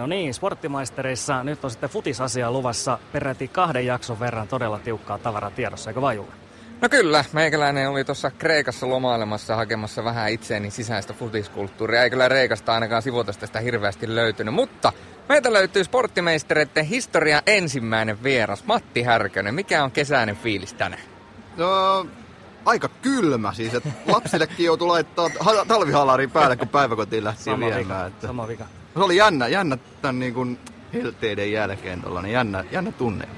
No niin, sporttimaistereissa nyt on sitten futisasia luvassa peräti kahden jakson verran todella tiukkaa tavaraa tiedossa, eikö vajulla? No kyllä, meikäläinen oli tuossa Kreikassa lomailemassa hakemassa vähän itseeni sisäistä futiskulttuuria. Ei kyllä Reikasta ainakaan sivutosta sitä hirveästi löytynyt, mutta meiltä löytyy sporttimeistereiden historia ensimmäinen vieras, Matti Härkönen. Mikä on kesäinen fiilis tänään? No, aika kylmä siis, että lapsillekin joutui laittaa talvihalariin päälle, kun päiväkotiin lähti Sama viemään. vika, Että sama vika. Se oli jännä, jännä tämän niin kuin helteiden jälkeen tollanen jännä, jännä tunne.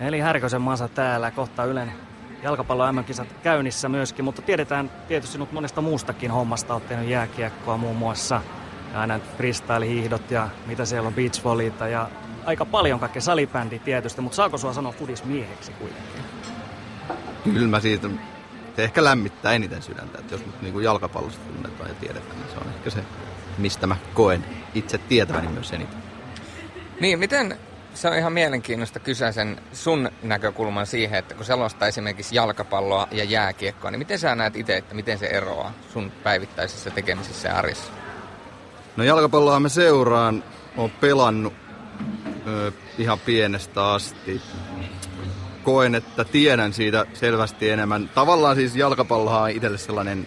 Eli Härkösen maassa täällä, kohta Ylen jalkapallo MM-kisat käynnissä myöskin, mutta tiedetään tietysti sinut monesta muustakin hommasta. Olet tehnyt jääkiekkoa muun muassa, ja aina freestyle-hiihdot ja mitä siellä on, beachvolleyta ja aika paljon kaikkea salibändi tietysti, mutta saako sua sanoa fudismieheksi kuitenkin? Kylmä siitä, se ehkä lämmittää eniten sydäntä, että jos nyt niin kuin jalkapallosta tunnetaan ja tiedetään, niin se on ehkä se, mistä mä koen itse tietäväni myös eniten. Niin, miten se on ihan mielenkiintoista kysyä sen sun näkökulman siihen, että kun selostaa esimerkiksi jalkapalloa ja jääkiekkoa, niin miten sä näet itse, että miten se eroaa sun päivittäisessä tekemisessä ja arjessa? No jalkapalloa mä seuraan, oon pelannut ö, ihan pienestä asti. Koen, että tiedän siitä selvästi enemmän. Tavallaan siis jalkapallohan on itselle sellainen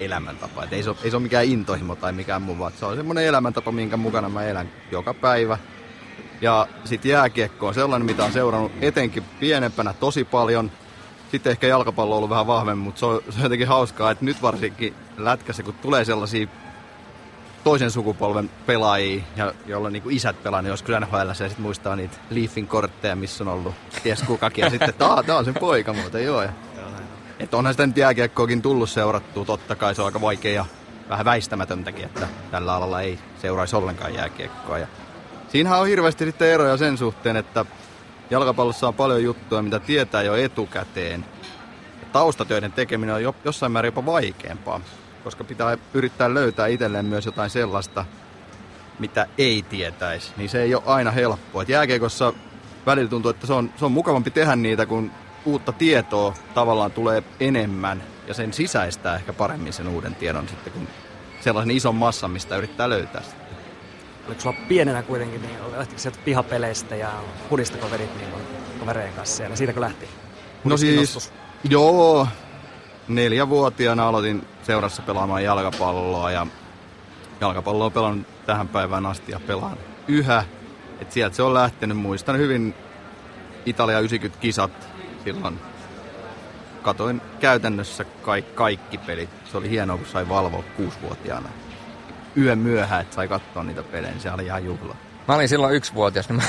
elämäntapa. Et ei, se ole, ei se ole mikään intohimo tai mikään muu, vaan se on semmoinen elämäntapa, minkä mukana mä elän joka päivä. Ja sitten jääkiekko on sellainen, mitä on seurannut etenkin pienempänä tosi paljon. Sitten ehkä jalkapallo on ollut vähän vahvemmin, mutta se on, se on jotenkin hauskaa, että nyt varsinkin lätkässä, kun tulee sellaisia toisen sukupolven pelaajia, ja jolla niinku isät pelaa, niin joskus NHL ja sitten muistaa niitä Leafin kortteja, missä on ollut ties kukakin. Ja sitten, että tää on sen poika muuten, joo. Ja, että onhan sitä nyt jääkiekkoakin tullut seurattua, totta kai se on aika vaikea ja vähän väistämätöntäkin, että tällä alalla ei seuraisi ollenkaan jääkiekkoa. Ja siinähän on hirveästi sitten eroja sen suhteen, että jalkapallossa on paljon juttuja, mitä tietää jo etukäteen. Ja taustatöiden tekeminen on jo, jossain määrin jopa vaikeampaa, koska pitää yrittää löytää itselleen myös jotain sellaista, mitä ei tietäisi. Niin se ei ole aina helppoa. Et jääkiekossa välillä tuntuu, että se on, se on mukavampi tehdä niitä, kun uutta tietoa tavallaan tulee enemmän ja sen sisäistää ehkä paremmin sen uuden tiedon sitten, kun sellaisen ison massan, mistä yrittää löytää sitten. Oliko sulla pienenä kuitenkin, niin lähtikö sieltä pihapeleistä ja hudistako vedit niin kavereiden kanssa siellä? Siitäkö lähti? No siis, joo, neljävuotiaana aloitin seurassa pelaamaan jalkapalloa ja jalkapalloa pelannut tähän päivään asti ja pelaan yhä. Et sieltä se on lähtenyt. Muistan hyvin Italia 90 kisat silloin. Katoin käytännössä kaikki, kaikki pelit. Se oli hienoa, kun sai valvoa kuusivuotiaana. Yön myöhään, että sai katsoa niitä pelejä, niin se oli ihan juhla. Mä olin silloin yksivuotias, niin mä,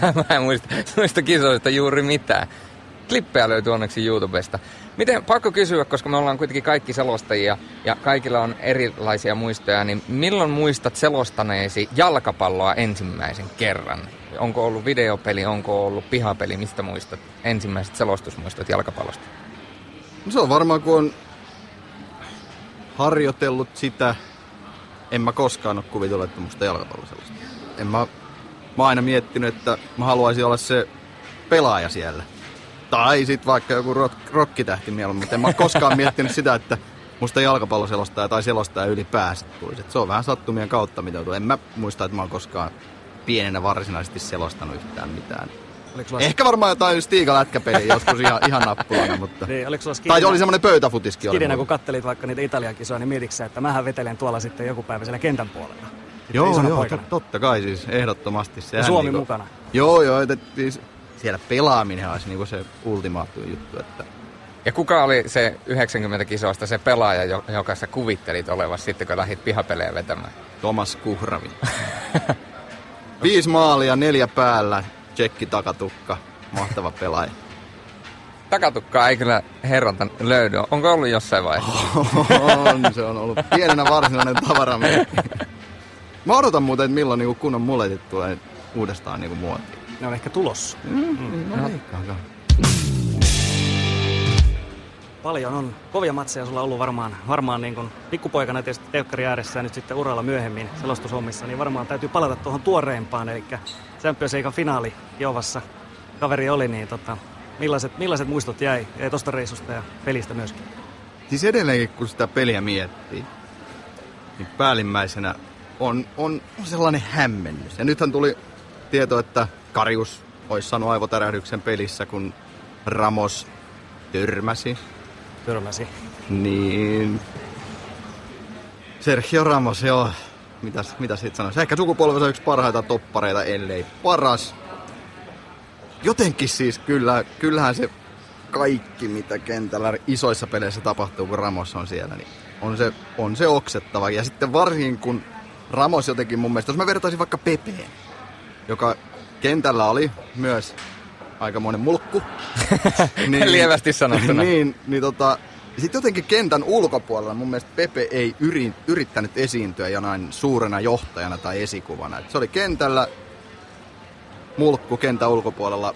mä en muista noista kisoista juuri mitään. Klippejä löytyy onneksi YouTubesta. Miten, pakko kysyä, koska me ollaan kuitenkin kaikki selostajia ja kaikilla on erilaisia muistoja, niin milloin muistat selostaneesi jalkapalloa ensimmäisen kerran? Onko ollut videopeli, onko ollut pihapeli, mistä muistat ensimmäiset selostusmuistot jalkapallosta? No se on varmaan, kun on harjoitellut sitä, en mä koskaan ole kuvitellut, että musta jalkapallo sellaista. En mä, mä oon aina miettinyt, että mä haluaisin olla se pelaaja siellä. Tai sit vaikka joku rock, rockitähti mieluummin, mutta en mä koskaan miettinyt sitä, että musta jalkapalloselostaja tai selostaja ylipäänsä tulisi. Se on vähän sattumien kautta, mitä. En mä muista, että mä oon koskaan pienenä varsinaisesti selostanut yhtään mitään. Oliko sulla, Ehkä varmaan jotain Stiiga lätkäpeliä joskus ihan, ihan nappulana, mutta... niin, oliko sulla Tai oli semmoinen pöytäfutiskin. oli skidinä, kun kattelit vaikka niitä Italian kisoja, niin mietitkö että mähän vetelen tuolla sitten joku päivä siellä kentän puolella? Sitten Joo, joo, poikana. tot- totta kai siis, ehdottomasti. Sehän Ja Suomi niinku- mukana. Joo, joo, että siis siellä pelaaminen olisi niinku se ultimaattu juttu, että Ja kuka oli se 90 kisoista se pelaaja, jo- joka sä kuvittelit olevasi sitten, kun lähdit pihapelejä vetämään? Thomas Kuhravi. Viisi maalia, neljä päällä, tsekki takatukka, mahtava pelaaja. Takatukkaa ei kyllä herralta löydy. Onko ollut jossain vaiheessa? on, se on ollut pienenä varsinainen tavaramerkki. Mä odotan muuten, että milloin niinku kunnon muletit tulee uudestaan niinku muotiin. Ne on ehkä tulossa. Mm, no, veikkaanko. paljon on kovia matseja sulla ollut varmaan, varmaan niin kuin pikkupoikana tietysti telkkari ääressä ja nyt sitten uralla myöhemmin selostushommissa, niin varmaan täytyy palata tuohon tuoreimpaan, eli Champions League finaali Jovassa kaveri oli, niin tota, millaiset, millaiset muistot jäi, jäi tuosta reissusta ja pelistä myöskin? Siis edelleenkin kun sitä peliä miettii, niin päällimmäisenä on, on sellainen hämmennys. Ja nythän tuli tieto, että Karius olisi saanut aivotärähdyksen pelissä, kun Ramos törmäsi. Törmäsi. Niin. Sergio Ramos, joo. Mitäs, mitä siitä sanoisi? Ehkä sukupolvensa yksi parhaita toppareita, ellei paras. Jotenkin siis kyllä, kyllähän se kaikki, mitä kentällä isoissa peleissä tapahtuu, kun Ramos on siellä, niin on se, on se oksettava. Ja sitten varsinkin kun Ramos jotenkin mun mielestä, jos mä vertaisin vaikka Pepeen, joka kentällä oli myös aikamoinen mulkku. niin, Lievästi sanottuna. niin, niin tota, sitten jotenkin kentän ulkopuolella mun mielestä Pepe ei yri, yrittänyt esiintyä jonain suurena johtajana tai esikuvana. Et se oli kentällä, mulkku kentän ulkopuolella,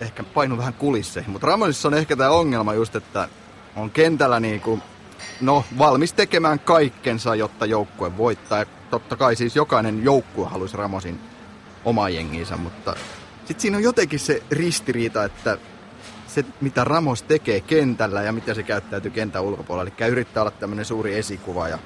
ehkä painu vähän kulisseihin. Mutta Ramosissa on ehkä tämä ongelma just, että on kentällä niinku, no, valmis tekemään kaikkensa, jotta joukkue voittaa. Ja totta kai siis jokainen joukkue haluaisi Ramosin oma jenginsä, mutta sitten siinä on jotenkin se ristiriita, että se mitä Ramos tekee kentällä ja mitä se käyttäytyy kentän ulkopuolella, eli yrittää olla tämmöinen suuri esikuva ja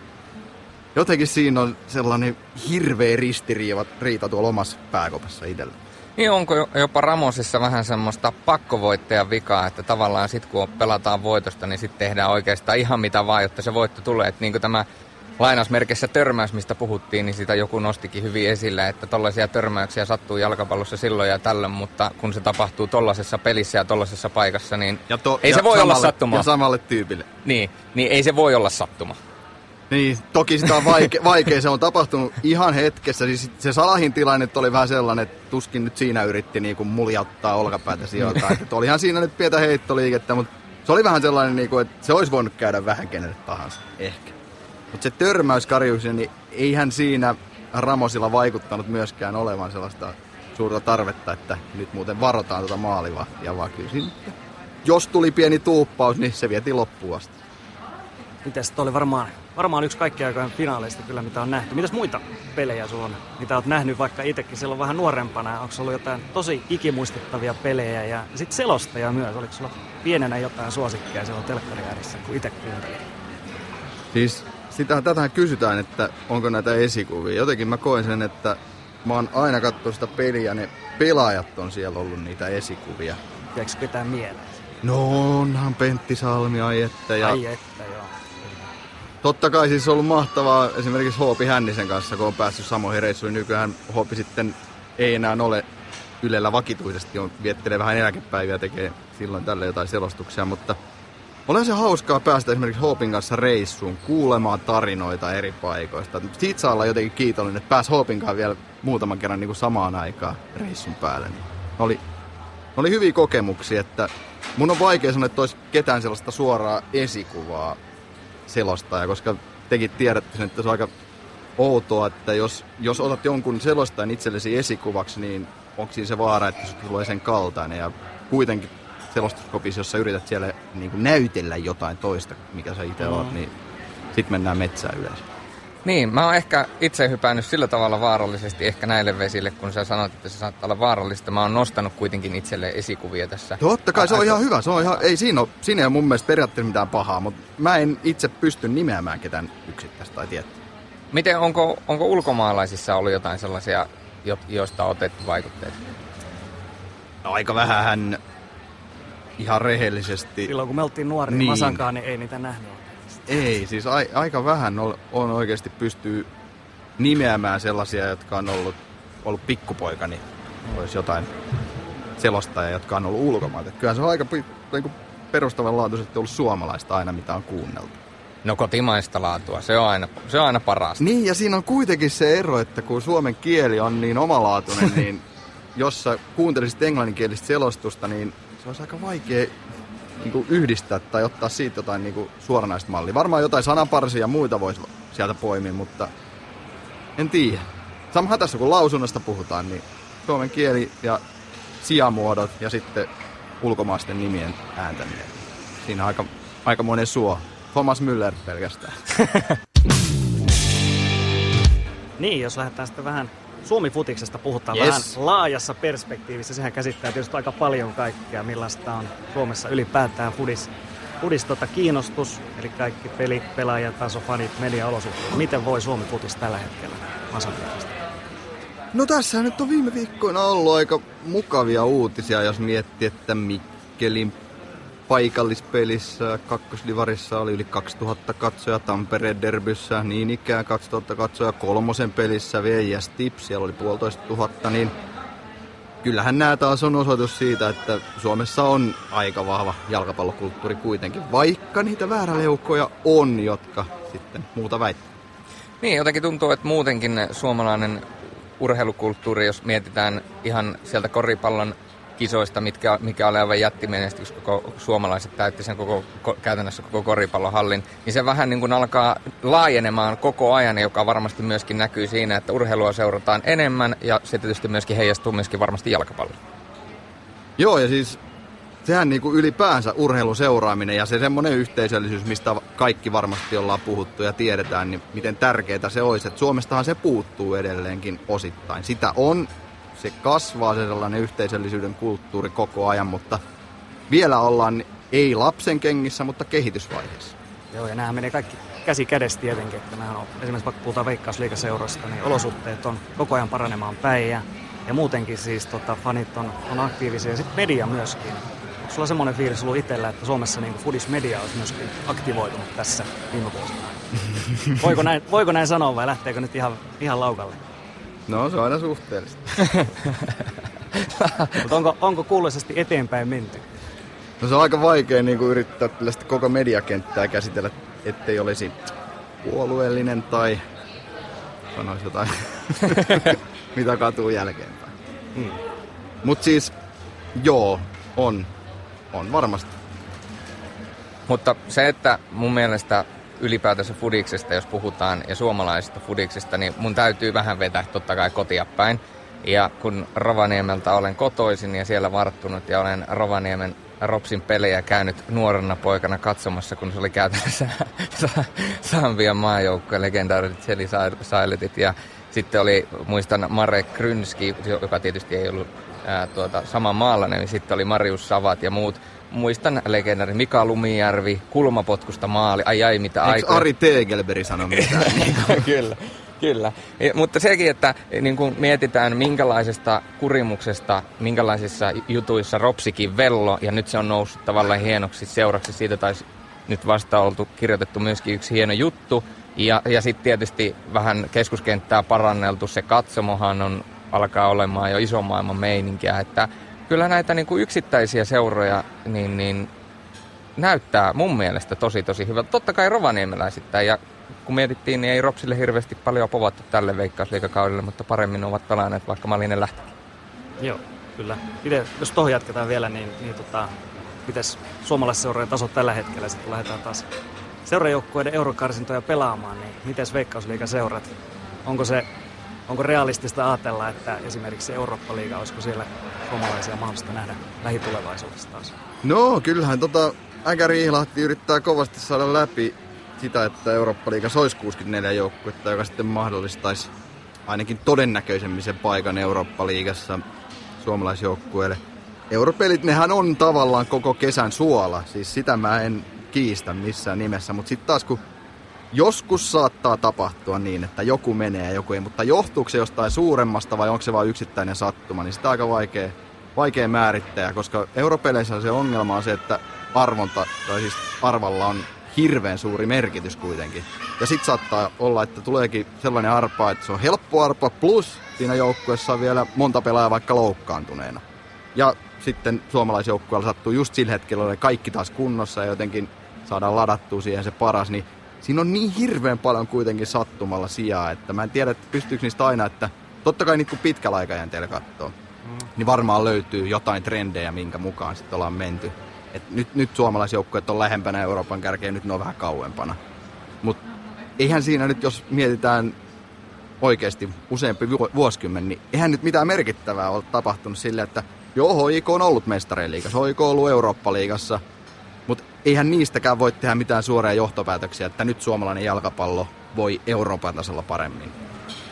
jotenkin siinä on sellainen hirveä ristiriita tuolla omassa pääkopassa itsellä. Niin onko jopa Ramosissa vähän semmoista pakkovoittajan vikaa, että tavallaan sitten kun pelataan voitosta, niin sitten tehdään oikeastaan ihan mitä vaan, jotta se voitto tulee. Että niin kuin tämä lainausmerkissä törmäys, mistä puhuttiin, niin sitä joku nostikin hyvin esille, että tollaisia törmäyksiä sattuu jalkapallossa silloin ja tällöin, mutta kun se tapahtuu tollaisessa pelissä ja tollaisessa paikassa, niin ja to, ei ja se voi samalle, olla sattuma. Ja samalle tyypille. Niin, niin ei se voi olla sattuma. Niin, toki sitä on vaike, vaikea, se on tapahtunut ihan hetkessä. Siis se Salahin tilanne oli vähän sellainen, että tuskin nyt siinä yritti niin kuin muljauttaa olkapäätä sijoilta. että olihan siinä nyt pientä heittoliikettä, mutta se oli vähän sellainen, niin kuin, että se olisi voinut käydä vähän kenelle tahansa, ehkä. Mutta se törmäys Karjuksen, niin eihän siinä Ramosilla vaikuttanut myöskään olevan sellaista suurta tarvetta, että nyt muuten varotaan tuota maalivahtia, vaan kyllä siinä, jos tuli pieni tuuppaus, niin se vietiin loppuun asti. Mites, oli varmaan, varmaan yksi kaikkien aikojen finaaleista kyllä, mitä on nähty. Mitäs muita pelejä sulla on, mitä olet nähnyt vaikka itsekin silloin vähän nuorempana? Onko ollut jotain tosi ikimuistettavia pelejä ja sitten selostaja myös? Oliko sulla pienenä jotain suosikkia silloin telkkari ääressä, kun itse kuuntelin? Siis sitä, tätähän kysytään, että onko näitä esikuvia. Jotenkin mä koen sen, että mä oon aina katsonut sitä peliä, ne pelaajat on siellä ollut niitä esikuvia. Jääkö pitää mieleen? No onhan Pentti Salmi, ai että. Ja... Ai että, joo. Totta kai siis on ollut mahtavaa esimerkiksi Hoopi Hännisen kanssa, kun on päässyt samoihin reissuihin. Nykyään Hoopi sitten ei enää ole Ylellä vakituisesti, on, viettelee vähän eläkepäiviä, tekee silloin tälle jotain selostuksia, mutta olen se hauskaa päästä esimerkiksi Hoopin kanssa reissuun, kuulemaan tarinoita eri paikoista. Siitä saa olla jotenkin kiitollinen, että pääsi Hoopin kanssa vielä muutaman kerran niin kuin samaan aikaan reissun päälle. Niin oli, oli hyviä kokemuksia, että mun on vaikea sanoa, että olisi ketään sellaista suoraa esikuvaa selostaja, koska tekin tiedätte sen, että se on aika outoa, että jos, jos otat jonkun selostajan itsellesi esikuvaksi, niin onko siinä se vaara, että se tulee sen kaltainen. Ja kuitenkin selostuskopissa, jos sä yrität siellä niin kuin näytellä jotain toista, mikä sä itse mm. oot, niin sit mennään metsään yleensä. Niin, mä oon ehkä itse hypännyt sillä tavalla vaarallisesti ehkä näille vesille, kun sä sanoit, että se saattaa olla vaarallista. Mä oon nostanut kuitenkin itselle esikuvia tässä. Totta kai, se on ihan hyvä. Se on ihan, ei siinä ole, siinä ei ole mun mielestä periaatteessa mitään pahaa, mutta mä en itse pysty nimeämään ketään yksittäistä tai tiettyä. Miten, onko, onko ulkomaalaisissa ollut jotain sellaisia, joista on otettu vaikutteet? No, aika vähän hän ihan rehellisesti. Silloin kun me oltiin nuoria niin. Masankaan, niin ei niitä nähnyt. Ei, siis a, aika vähän on, on oikeasti pystyy nimeämään sellaisia, jotka on ollut, ollut pikkupoika, niin olisi jotain selostajia, jotka on ollut ulkomailta. Kyllä se on aika niin perustavanlaatuisesti ollut suomalaista aina, mitä on kuunneltu. No kotimaista laatua, se on aina, se on aina parasta. Niin, ja siinä on kuitenkin se ero, että kun suomen kieli on niin omalaatuinen, niin jos sä kuuntelisit englanninkielistä selostusta, niin se olisi aika vaikea niin kuin yhdistää tai ottaa siitä jotain niin kuin suoranaista mallia. Varmaan jotain sanaparsia ja muita voisi sieltä poimia, mutta en tiedä. Samahan tässä kun lausunnosta puhutaan, niin suomen kieli ja sijamuodot ja sitten ulkomaisten nimien ääntäminen. Siinä on aika aikamoinen suo. Thomas Müller pelkästään. niin, jos lähdetään sitten vähän Suomi-futiksesta puhutaan yes. vähän laajassa perspektiivissä. Sehän käsittää tietysti aika paljon kaikkea, millaista on Suomessa ylipäätään fudis, fudis tota kiinnostus, eli kaikki peli, pelaajataso, fanit, mediaolosuhteet. Miten voi Suomi-futis tällä hetkellä Masanpäästä? No tässä nyt on viime viikkoina ollut aika mukavia uutisia, jos miettii, että Mikkelin paikallispelissä kakkoslivarissa oli yli 2000 katsoja, Tampereen derbyssä niin ikään 2000 katsoja, kolmosen pelissä VJS Tips, siellä oli puolitoista tuhatta, niin kyllähän nämä taas on osoitus siitä, että Suomessa on aika vahva jalkapallokulttuuri kuitenkin, vaikka niitä vääräleukoja on, jotka sitten muuta väittävät. Niin, jotenkin tuntuu, että muutenkin suomalainen urheilukulttuuri, jos mietitään ihan sieltä koripallon kisoista, mitkä, mikä oli aivan jättimenestys, koko suomalaiset täytti sen koko, ko, käytännössä koko koripallohallin, niin se vähän niin kuin alkaa laajenemaan koko ajan, joka varmasti myöskin näkyy siinä, että urheilua seurataan enemmän ja se tietysti myöskin heijastuu myöskin varmasti jalkapalloon. Joo, ja siis sehän niin kuin ylipäänsä urheilun seuraaminen ja se semmoinen yhteisöllisyys, mistä kaikki varmasti ollaan puhuttu ja tiedetään, niin miten tärkeää se olisi. Että Suomestahan se puuttuu edelleenkin osittain. Sitä on, se kasvaa se sellainen yhteisöllisyyden kulttuuri koko ajan, mutta vielä ollaan ei lapsen kengissä, mutta kehitysvaiheessa. Joo, ja nämä menee kaikki käsi kädessä tietenkin, että nämä on, esimerkiksi vaikka puhutaan veikkausliikaseurasta, niin olosuhteet on koko ajan paranemaan päin ja, ja muutenkin siis tota, fanit on, on aktiivisia ja sitten media myöskin sulla on semmoinen fiilis ollut itsellä, että Suomessa niin Fudis Media olisi myöskin aktivoitunut tässä viime vuosina? voiko, näin, voiko näin sanoa vai lähteekö nyt ihan, ihan laukalle? No se on aina suhteellista. Mutta onko, onko kuuluisesti eteenpäin menty? No se on aika vaikea niin kuin yrittää koko mediakenttää käsitellä, ettei olisi puolueellinen tai sanoisi jotain, mitä katuu jälkeenpäin. Hmm. Mutta siis, joo, on on varmasti. Mutta se, että mun mielestä ylipäätänsä fudiksesta, jos puhutaan, ja suomalaisesta fudiksesta, niin mun täytyy vähän vetää totta kai kotia päin. Ja kun Rovaniemeltä olen kotoisin ja siellä varttunut ja olen Rovaniemen Ropsin pelejä käynyt nuorena poikana katsomassa, kun se oli käytännössä Sambian maajoukkojen legendaariset Seli Sailetit ja sitten oli, muistan Marek Krynski, joka tietysti ei ollut ää, tuota, sama maalainen, niin sitten oli Marius Savat ja muut. Muistan legendari Mika Lumijärvi, kulmapotkusta maali, ai ai mitä aikoja. Ari Tegelberi sanoi mitään? Kyllä. Kyllä, ja, mutta sekin, että niin kun mietitään minkälaisesta kurimuksesta, minkälaisissa jutuissa Ropsikin vello, ja nyt se on noussut tavallaan hienoksi seuraksi siitä, taisi nyt vasta oltu kirjoitettu myöskin yksi hieno juttu, ja, ja sitten tietysti vähän keskuskenttää paranneltu, se katsomohan on alkaa olemaan jo ison maailman meininkiä, että kyllä näitä niin kuin yksittäisiä seuroja niin, niin näyttää mun mielestä tosi tosi hyvältä. Totta kai rovaniemeläisittäin ja kun mietittiin, niin ei Ropsille hirveästi paljon povattu tälle veikkausliikakaudelle, mutta paremmin ovat pelanneet vaikka Malinen lähtikin. Joo, kyllä. Miten, jos tuohon jatketaan vielä, niin, niin tota, mites suomalaisseurojen taso tällä hetkellä, sitten kun lähdetään taas seurajoukkueiden eurokarsintoja pelaamaan, niin miten veikkausliikaseurat? Onko se onko realistista ajatella, että esimerkiksi Eurooppa-liiga, olisiko siellä suomalaisia mahdollista nähdä lähitulevaisuudessa taas? No, kyllähän tota, Äkäri Ihlahti yrittää kovasti saada läpi sitä, että Eurooppa-liiga olisi 64 joukkuetta, joka sitten mahdollistaisi ainakin todennäköisemmin sen paikan Eurooppa-liigassa suomalaisjoukkueelle. Europelit, nehän on tavallaan koko kesän suola, siis sitä mä en kiistä missään nimessä, mutta sitten taas kun joskus saattaa tapahtua niin, että joku menee ja joku ei, mutta johtuuko se jostain suuremmasta vai onko se vain yksittäinen sattuma, niin sitä on aika vaikea, vaikea määrittää, koska europeleissä se ongelma on se, että arvonta, tai siis arvalla on hirveän suuri merkitys kuitenkin. Ja sitten saattaa olla, että tuleekin sellainen arpa, että se on helppo arpa, plus siinä joukkueessa on vielä monta pelaajaa vaikka loukkaantuneena. Ja sitten suomalaisjoukkueella sattuu just sillä hetkellä, että kaikki taas kunnossa ja jotenkin saadaan ladattua siihen se paras, niin siinä on niin hirveän paljon kuitenkin sattumalla sijaa, että mä en tiedä, että pystyykö niistä aina, että totta kai niitä kun pitkällä aikajänteellä katsoo, mm. niin varmaan löytyy jotain trendejä, minkä mukaan sitten ollaan menty. Et nyt, nyt suomalaisjoukkueet on lähempänä Euroopan kärkeä, nyt ne on vähän kauempana. Mutta eihän siinä nyt, jos mietitään oikeasti useampi vuosikymmen, niin eihän nyt mitään merkittävää ole tapahtunut sille, että joo, HIK on ollut mestareiliigassa, HIK on ollut Eurooppa-liigassa, eihän niistäkään voi tehdä mitään suoria johtopäätöksiä, että nyt suomalainen jalkapallo voi Euroopan tasolla paremmin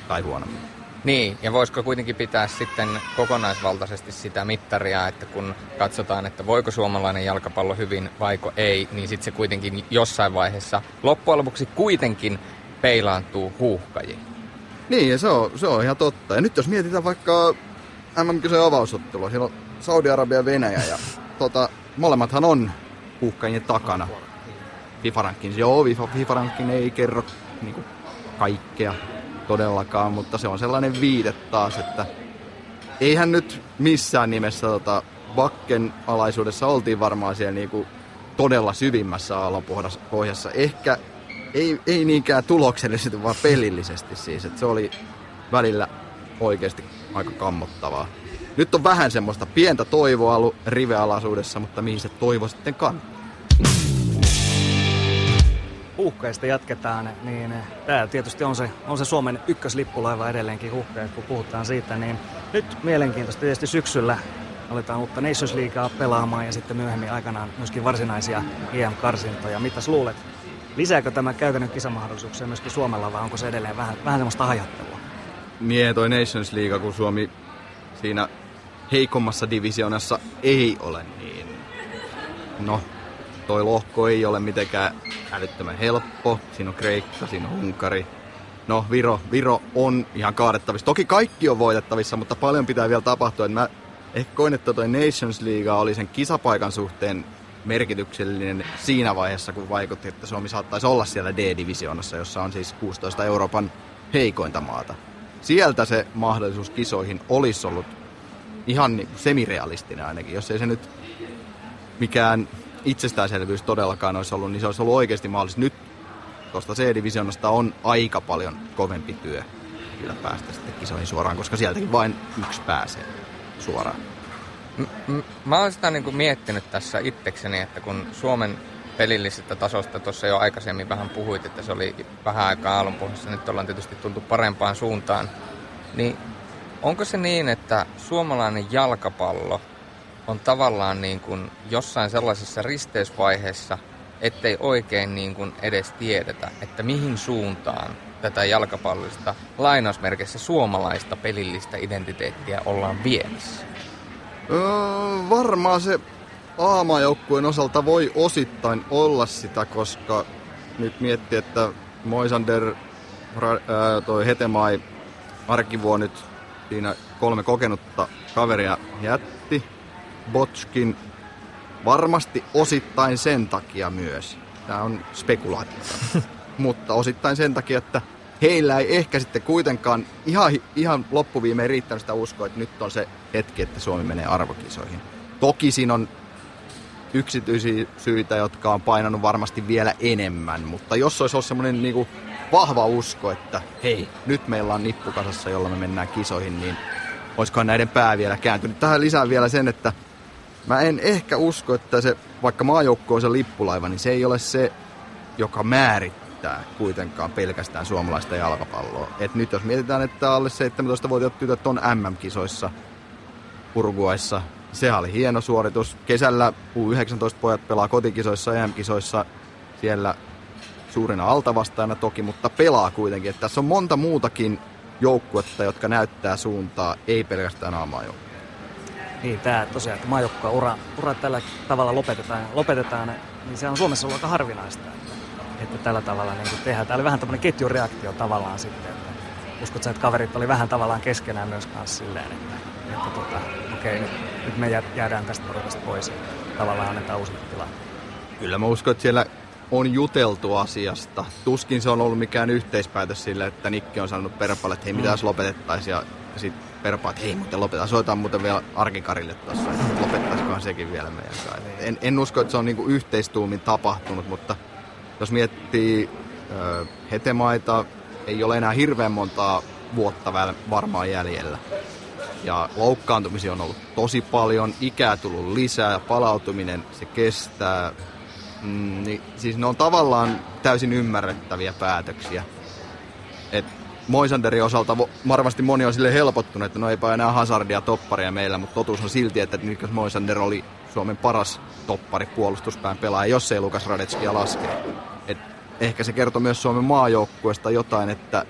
tai huonommin. Niin, ja voisiko kuitenkin pitää sitten kokonaisvaltaisesti sitä mittaria, että kun katsotaan, että voiko suomalainen jalkapallo hyvin vaiko ei, niin sitten se kuitenkin jossain vaiheessa loppujen lopuksi kuitenkin peilaantuu huuhkajiin. Niin, ja se on, se on ihan totta. Ja nyt jos mietitään vaikka MM-kisojen avausottelua, siellä on Saudi-Arabia ja Venäjä, ja tota, molemmathan on huuhkajien takana. FIFA-rankin, joo, FIFA-rankin ei kerro niin kuin, kaikkea todellakaan, mutta se on sellainen viide taas, että eihän nyt missään nimessä tota, Bakken alaisuudessa oltiin varmaan siellä niinku todella syvimmässä aallonpohjassa. Ehkä ei, ei niinkään tuloksellisesti, vaan pelillisesti siis. että se oli välillä oikeasti aika kammottavaa. Nyt on vähän semmoista pientä toivoa ollut rivealaisuudessa, mutta mihin se toivo sitten kannattaa? huuhkajista jatketaan, niin tämä tietysti on se, on se Suomen ykköslippulaiva edelleenkin huuhkajat, kun puhutaan siitä, niin nyt mielenkiintoista tietysti syksyllä aletaan uutta Nations Leaguea pelaamaan ja sitten myöhemmin aikanaan myöskin varsinaisia EM-karsintoja. Mitäs luulet, lisääkö tämä käytännön kisamahdollisuuksia myöskin Suomella vai onko se edelleen vähän, vähän semmoista hajattelua? Mie toi Nations League, kun Suomi siinä heikommassa divisionassa ei ole niin, no toi lohko ei ole mitenkään älyttömän helppo. Siinä on Kreikka, siinä on Unkari. No, Viro, Viro on ihan kaadettavissa. Toki kaikki on voitettavissa, mutta paljon pitää vielä tapahtua. Mä ehkä koin, että toi Nations League oli sen kisapaikan suhteen merkityksellinen siinä vaiheessa, kun vaikutti, että Suomi saattaisi olla siellä D-divisioonassa, jossa on siis 16 Euroopan heikointa maata. Sieltä se mahdollisuus kisoihin olisi ollut ihan niin semirealistinen ainakin, jos ei se nyt mikään itsestäänselvyys todellakaan olisi ollut, niin se olisi ollut oikeasti mahdollista. Nyt tuosta C-divisionasta on aika paljon kovempi työ kyllä päästä sitten kisoihin suoraan, koska sieltäkin vain yksi pääsee suoraan. M- mä oon sitä niin kuin miettinyt tässä itsekseni, että kun Suomen pelillisestä tasosta tuossa jo aikaisemmin vähän puhuit, että se oli vähän aikaa aallonpohjassa, nyt ollaan tietysti tultu parempaan suuntaan, niin onko se niin, että suomalainen jalkapallo – on tavallaan niin kuin jossain sellaisessa risteysvaiheessa, ettei oikein niin kuin edes tiedetä, että mihin suuntaan tätä jalkapallollista lainausmerkeissä suomalaista pelillistä identiteettiä ollaan viemässä? Öö, varmaan se aamajoukkueen osalta voi osittain olla sitä, koska nyt miettii, että Moisander, toi Hetemai, Arkivuo nyt siinä kolme kokenutta kaveria jätti. Botskin varmasti osittain sen takia myös. Tämä on spekulaatiota. Mutta osittain sen takia, että heillä ei ehkä sitten kuitenkaan ihan, ihan loppuviimeen riittänyt sitä uskoa, että nyt on se hetki, että Suomi menee arvokisoihin. Toki siinä on yksityisiä syitä, jotka on painanut varmasti vielä enemmän, mutta jos olisi ollut semmoinen niin vahva usko, että hei, nyt meillä on nippukasassa, jolla me mennään kisoihin, niin olisikohan näiden pää vielä kääntynyt. Tähän lisään vielä sen, että Mä en ehkä usko, että se, vaikka maajoukko on se lippulaiva, niin se ei ole se, joka määrittää kuitenkaan pelkästään suomalaista jalkapalloa. Et nyt jos mietitään, että alle 17-vuotiaat tytöt on MM-kisoissa Uruguayssa, se oli hieno suoritus. Kesällä U19-pojat pelaa kotikisoissa, EM-kisoissa, siellä suurina altavastaajana toki, mutta pelaa kuitenkin. Että tässä on monta muutakin joukkuetta, jotka näyttää suuntaa, ei pelkästään aamaajoukkoa. Niin, tämä tosiaan, että maajoukkoa ura, ura tällä tavalla lopetetaan, lopetetaan, niin se on Suomessa ollut aika harvinaista, että, että tällä tavalla niin tehdään. Tämä oli vähän tämmöinen ketjureaktio tavallaan sitten, että uskot että kaverit oli vähän tavallaan keskenään myös kanssa silleen, että, että tota, okei, nyt, nyt me jäädään tästä porukasta pois ja tavallaan annetaan uusille tilaa. Kyllä mä uskon, että siellä on juteltu asiasta. Tuskin se on ollut mikään yhteispäätös sille, että Nikki on sanonut perpalle, että hei, mitä mm. jos lopetettaisiin. Ja sitten perpaa, että hei muuten lopetaan, soitaan muuten vielä Arkikarille tuossa, että lopettaisikohan sekin vielä meidän kanssa. En, en usko, että se on niinku yhteistuumin tapahtunut, mutta jos miettii ö, hetemaita, ei ole enää hirveän montaa vuotta varmaan jäljellä. Ja loukkaantumisia on ollut tosi paljon, ikää tullut lisää ja palautuminen se kestää. Mm, niin, siis ne on tavallaan täysin ymmärrettäviä päätöksiä. Et Moisanderin osalta varmasti moni on sille helpottunut, että no eipä enää Hazardia topparia meillä, mutta totuus on silti, että Niklas Moisander oli Suomen paras toppari puolustuspään pelaaja, jos ei Lukas Radetskia laske. Et ehkä se kertoo myös Suomen maajoukkueesta jotain, että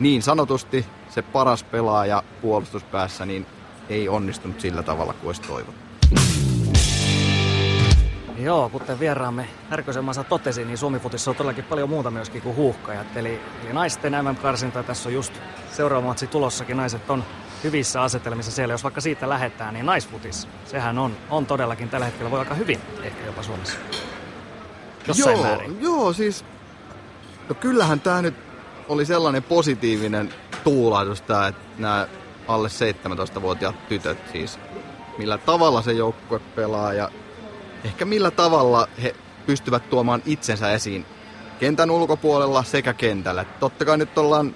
niin sanotusti se paras pelaaja puolustuspäässä niin ei onnistunut sillä tavalla kuin olisi toivottu. Joo, kuten vieraamme Härkösen totesi, niin Suomifutissa on todellakin paljon muuta myöskin kuin huuhkajat. Eli, eli naisten MM-karsinta tässä on just seuraava matsi tulossakin. Naiset on hyvissä asetelmissa siellä. Jos vaikka siitä lähdetään, niin naisfutis, sehän on, on todellakin tällä hetkellä voi aika hyvin ehkä jopa Suomessa. Jossain joo, määrin. Joo, siis no kyllähän tämä nyt oli sellainen positiivinen tuulahdus tämä, että nämä alle 17-vuotiaat tytöt siis, millä tavalla se joukkue pelaa ja ehkä millä tavalla he pystyvät tuomaan itsensä esiin kentän ulkopuolella sekä kentällä. Totta kai nyt ollaan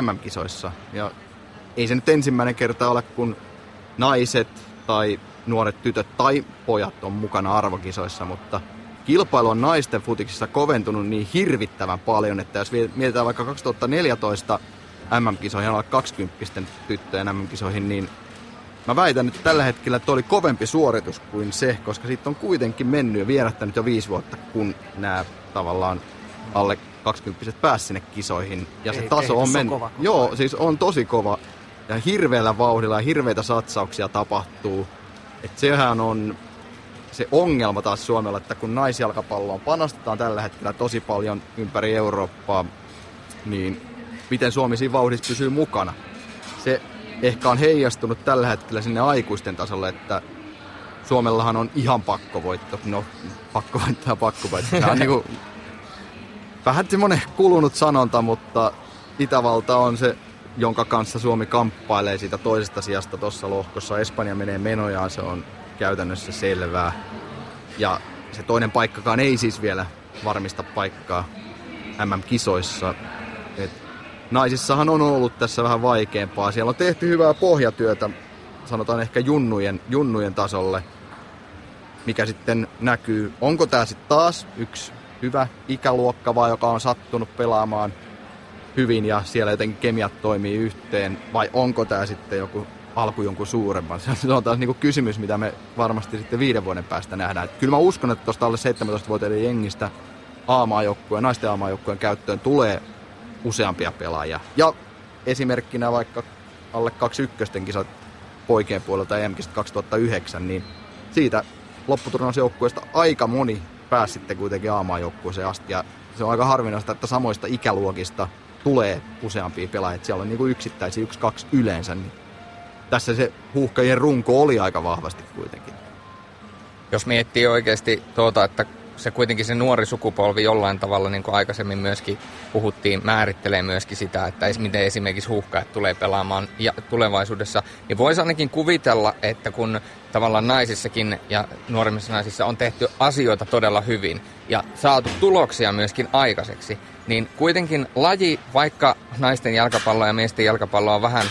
MM-kisoissa ja ei se nyt ensimmäinen kerta ole, kun naiset tai nuoret tytöt tai pojat on mukana arvokisoissa, mutta kilpailu on naisten futiksissa koventunut niin hirvittävän paljon, että jos mietitään vaikka 2014 MM-kisoihin, alle 20 tyttöjen MM-kisoihin, niin Mä väitän, että tällä hetkellä että oli kovempi suoritus kuin se, koska siitä on kuitenkin mennyt ja vierättänyt jo viisi vuotta, kun nämä tavallaan alle 20 pääsi sinne kisoihin. Ja Ei, se taso on mennyt. On kova, Joo, siis on tosi kova. Ja hirveällä vauhdilla ja hirveitä satsauksia tapahtuu. että sehän on se ongelma taas Suomella, että kun naisjalkapalloon panostetaan tällä hetkellä tosi paljon ympäri Eurooppaa, niin miten Suomi siinä vauhdissa pysyy mukana. Se ehkä on heijastunut tällä hetkellä sinne aikuisten tasolle, että Suomellahan on ihan pakkovoitto. No, pakkovoitto ja pakkovoitto. Se on niinku vähän semmoinen kulunut sanonta, mutta Itävalta on se, jonka kanssa Suomi kamppailee siitä toisesta sijasta tuossa lohkossa. Espanja menee menojaan, se on käytännössä selvää. Ja se toinen paikkakaan ei siis vielä varmista paikkaa MM-kisoissa. Naisissahan on ollut tässä vähän vaikeampaa. Siellä on tehty hyvää pohjatyötä, sanotaan ehkä junnujen, junnujen tasolle, mikä sitten näkyy. Onko tämä sitten taas yksi hyvä ikäluokka vai joka on sattunut pelaamaan hyvin ja siellä jotenkin kemiat toimii yhteen, vai onko tämä sitten joku alku jonkun suuremman? Se on taas niinku kysymys, mitä me varmasti sitten viiden vuoden päästä nähdään. Et kyllä mä uskon, että tuosta alle 17-vuotiaiden jengistä A-maajoukkueen, naisten A-maajoukkueen käyttöön tulee useampia pelaajia. Ja esimerkkinä vaikka alle 21 kisat poikien puolelta em 2009, niin siitä lopputurnausjoukkueesta aika moni pääsi sitten kuitenkin A-maajoukkueeseen asti. Ja se on aika harvinaista, että samoista ikäluokista tulee useampia pelaajia. Siellä on niin kuin yksittäisiä, yksi, kaksi yleensä. Niin tässä se huuhkajien runko oli aika vahvasti kuitenkin. Jos miettii oikeasti tuota, että se kuitenkin se nuori sukupolvi jollain tavalla, niin kuin aikaisemmin myöskin puhuttiin, määrittelee myöskin sitä, että miten esimerkiksi huuhkajat tulee pelaamaan ja tulevaisuudessa, niin voisi ainakin kuvitella, että kun tavallaan naisissakin ja nuoremmissa naisissa on tehty asioita todella hyvin ja saatu tuloksia myöskin aikaiseksi, niin kuitenkin laji, vaikka naisten jalkapallo ja miesten jalkapallo on vähän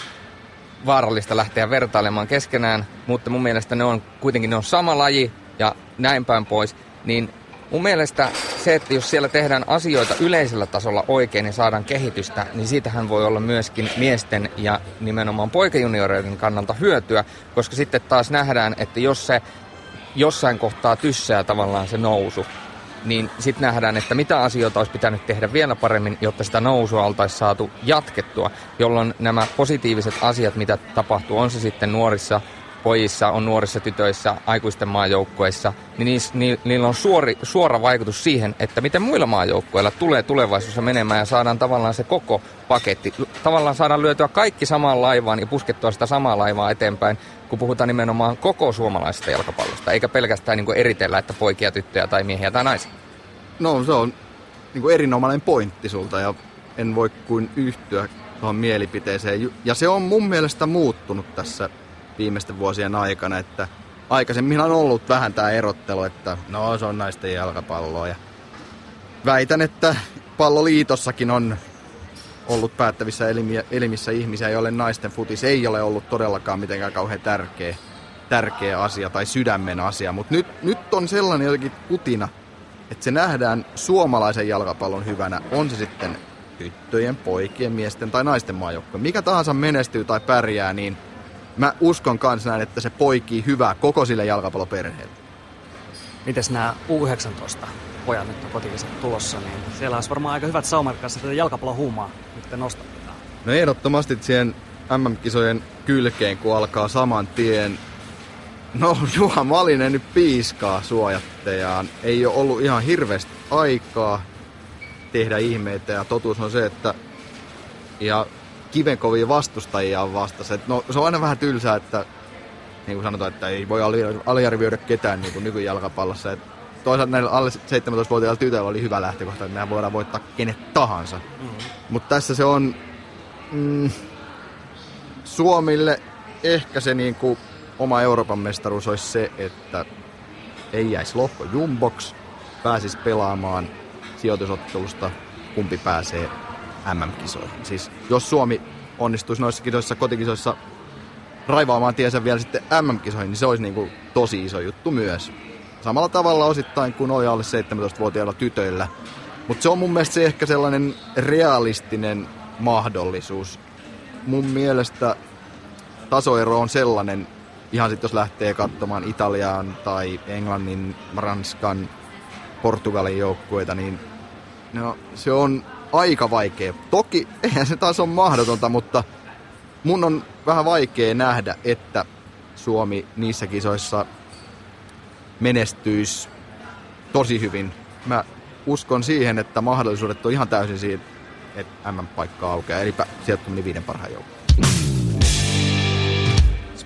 vaarallista lähteä vertailemaan keskenään, mutta mun mielestä ne on kuitenkin ne on sama laji ja näin päin pois, niin mun mielestä se, että jos siellä tehdään asioita yleisellä tasolla oikein ja saadaan kehitystä, niin siitähän voi olla myöskin miesten ja nimenomaan poikajunioreiden kannalta hyötyä, koska sitten taas nähdään, että jos se jossain kohtaa tyssää tavallaan se nousu, niin sitten nähdään, että mitä asioita olisi pitänyt tehdä vielä paremmin, jotta sitä nousua oltaisiin saatu jatkettua, jolloin nämä positiiviset asiat, mitä tapahtuu, on se sitten nuorissa pojissa, on nuorissa tytöissä, aikuisten maajoukkoissa, niin niis, ni, niillä on suori, suora vaikutus siihen, että miten muilla maajoukkoilla tulee tulevaisuudessa menemään ja saadaan tavallaan se koko paketti. Tavallaan saadaan lyötyä kaikki samaan laivaan ja puskettua sitä samaa laivaa eteenpäin, kun puhutaan nimenomaan koko suomalaisesta jalkapallosta, eikä pelkästään niin eritellä, että poikia, tyttöjä tai miehiä tai naisia. No se on niin erinomainen pointti sulta ja en voi kuin yhtyä tuohon mielipiteeseen. Ja se on mun mielestä muuttunut tässä viimeisten vuosien aikana, että aikaisemmin on ollut vähän tämä erottelu, että no se on naisten jalkapalloa ja väitän, että palloliitossakin on ollut päättävissä elimissä ihmisiä, joille naisten futis ei ole ollut todellakaan mitenkään kauhean tärkeä, tärkeä asia tai sydämen asia. Mutta nyt, nyt on sellainen jotenkin kutina, että se nähdään suomalaisen jalkapallon hyvänä. On se sitten tyttöjen, poikien, miesten tai naisten maajoukkue. Mikä tahansa menestyy tai pärjää, niin mä uskon kanssa näin, että se poikii hyvää koko sille jalkapalloperheelle. Mites nämä U19 pojat nyt on kotikisat tulossa, niin siellä olisi varmaan aika hyvät saumat kanssa tätä jalkapallohuumaa nyt nostattaa. No ehdottomasti siihen MM-kisojen kylkeen, kun alkaa saman tien. No Juha Malinen nyt piiskaa suojattejaan. Ei ole ollut ihan hirveästi aikaa tehdä ihmeitä ja totuus on se, että ja kivenkovia vastustajia on vastassa. no, se on aina vähän tylsää, että niin kuin sanotaan, että ei voi aliarvioida ketään niin kuin nykyjalkapallossa. Et toisaalta näillä alle 17-vuotiailla tytöillä oli hyvä lähtökohta, että mehän voidaan voittaa kenet tahansa. Mm-hmm. Mutta tässä se on mm, Suomille ehkä se niin kuin oma Euroopan mestaruus olisi se, että ei jäisi lohko jumbox, pääsisi pelaamaan sijoitusottelusta, kumpi pääsee MM-kisoihin. Siis jos Suomi onnistuisi noissa kisoissa, kotikisoissa raivaamaan tiensä vielä sitten MM-kisoihin, niin se olisi niin kuin tosi iso juttu myös. Samalla tavalla osittain kuin oli alle 17-vuotiailla tytöillä. Mutta se on mun mielestä se ehkä sellainen realistinen mahdollisuus. Mun mielestä tasoero on sellainen, ihan sitten jos lähtee katsomaan Italiaan tai Englannin, Ranskan, Portugalin joukkueita, niin no, se on aika vaikea. Toki eihän se taas on mahdotonta, mutta mun on vähän vaikea nähdä, että Suomi niissä kisoissa menestyisi tosi hyvin. Mä uskon siihen, että mahdollisuudet on ihan täysin siitä, että M-paikka aukeaa, eli sijoittuminen viiden parhaan joukkoon.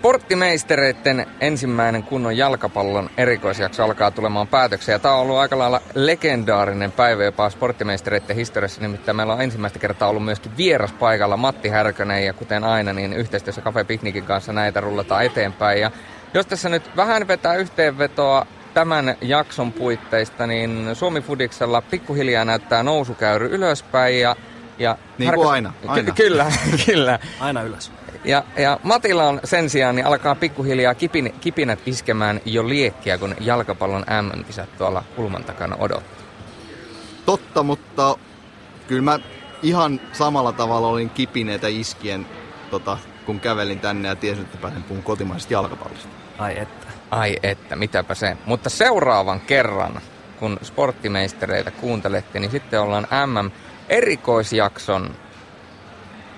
Sporttimeistereiden ensimmäinen kunnon jalkapallon erikoisjakso alkaa tulemaan päätökseen. Tämä on ollut aika lailla legendaarinen päivä jopa sporttimeistereiden historiassa. Nimittäin meillä on ensimmäistä kertaa ollut myöskin vieras paikalla Matti Härkönen ja kuten aina niin yhteistyössä Cafe Piknikin kanssa näitä rullataan eteenpäin. Ja jos tässä nyt vähän vetää yhteenvetoa tämän jakson puitteista, niin Suomi Fudiksella pikkuhiljaa näyttää nousukäyry ylöspäin ja ja niin kuin aina, aina. Ky- kyllä, kyllä. Aina ylös. Ja, ja Matilla on sen sijaan niin alkaa pikkuhiljaa kipin, kipinät iskemään jo liekkiä, kun jalkapallon MM-kisat tuolla kulman takana odottaa. Totta, mutta kyllä mä ihan samalla tavalla olin kipineitä iskien, tota, kun kävelin tänne ja tiesin, että pääsen puhun kotimaisesta jalkapallosta. Ai että. Ai että, mitäpä se. Mutta seuraavan kerran, kun sporttimeistereitä kuuntelette, niin sitten ollaan MM erikoisjakson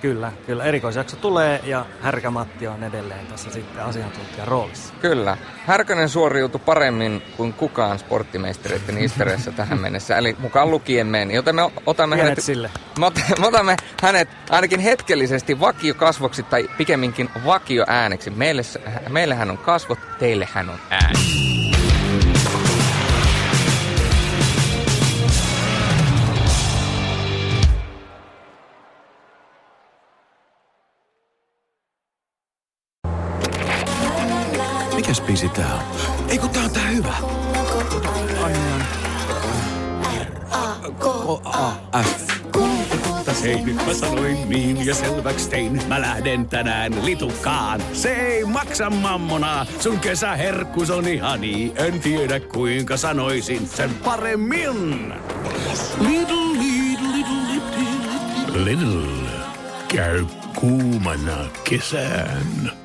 Kyllä, kyllä erikoisjakso tulee ja Härkä Matti on edelleen tässä sitten asiantuntijan roolissa. Kyllä. Härkönen suoriutui paremmin kuin kukaan sporttimeistereiden historiassa tähän mennessä, eli mukaan lukien meni. Joten me otamme Pienet hänet, sille. me otamme hänet ainakin hetkellisesti vakiokasvoksi tai pikemminkin vakioääneksi. Meille, meille hän on kasvot, teille hän on ääni. Biisi tää on? Ei kun tää on tää hyvä. R-A-K-A-F. Hei, nyt mä sanoin niin ja selväks tein. Mä lähden tänään litukaan. Se ei maksa mammona. Sun kesäherkkus on ihani. En tiedä kuinka sanoisin sen paremmin. Little, little, little, little. Little. Käy kuumana kesään.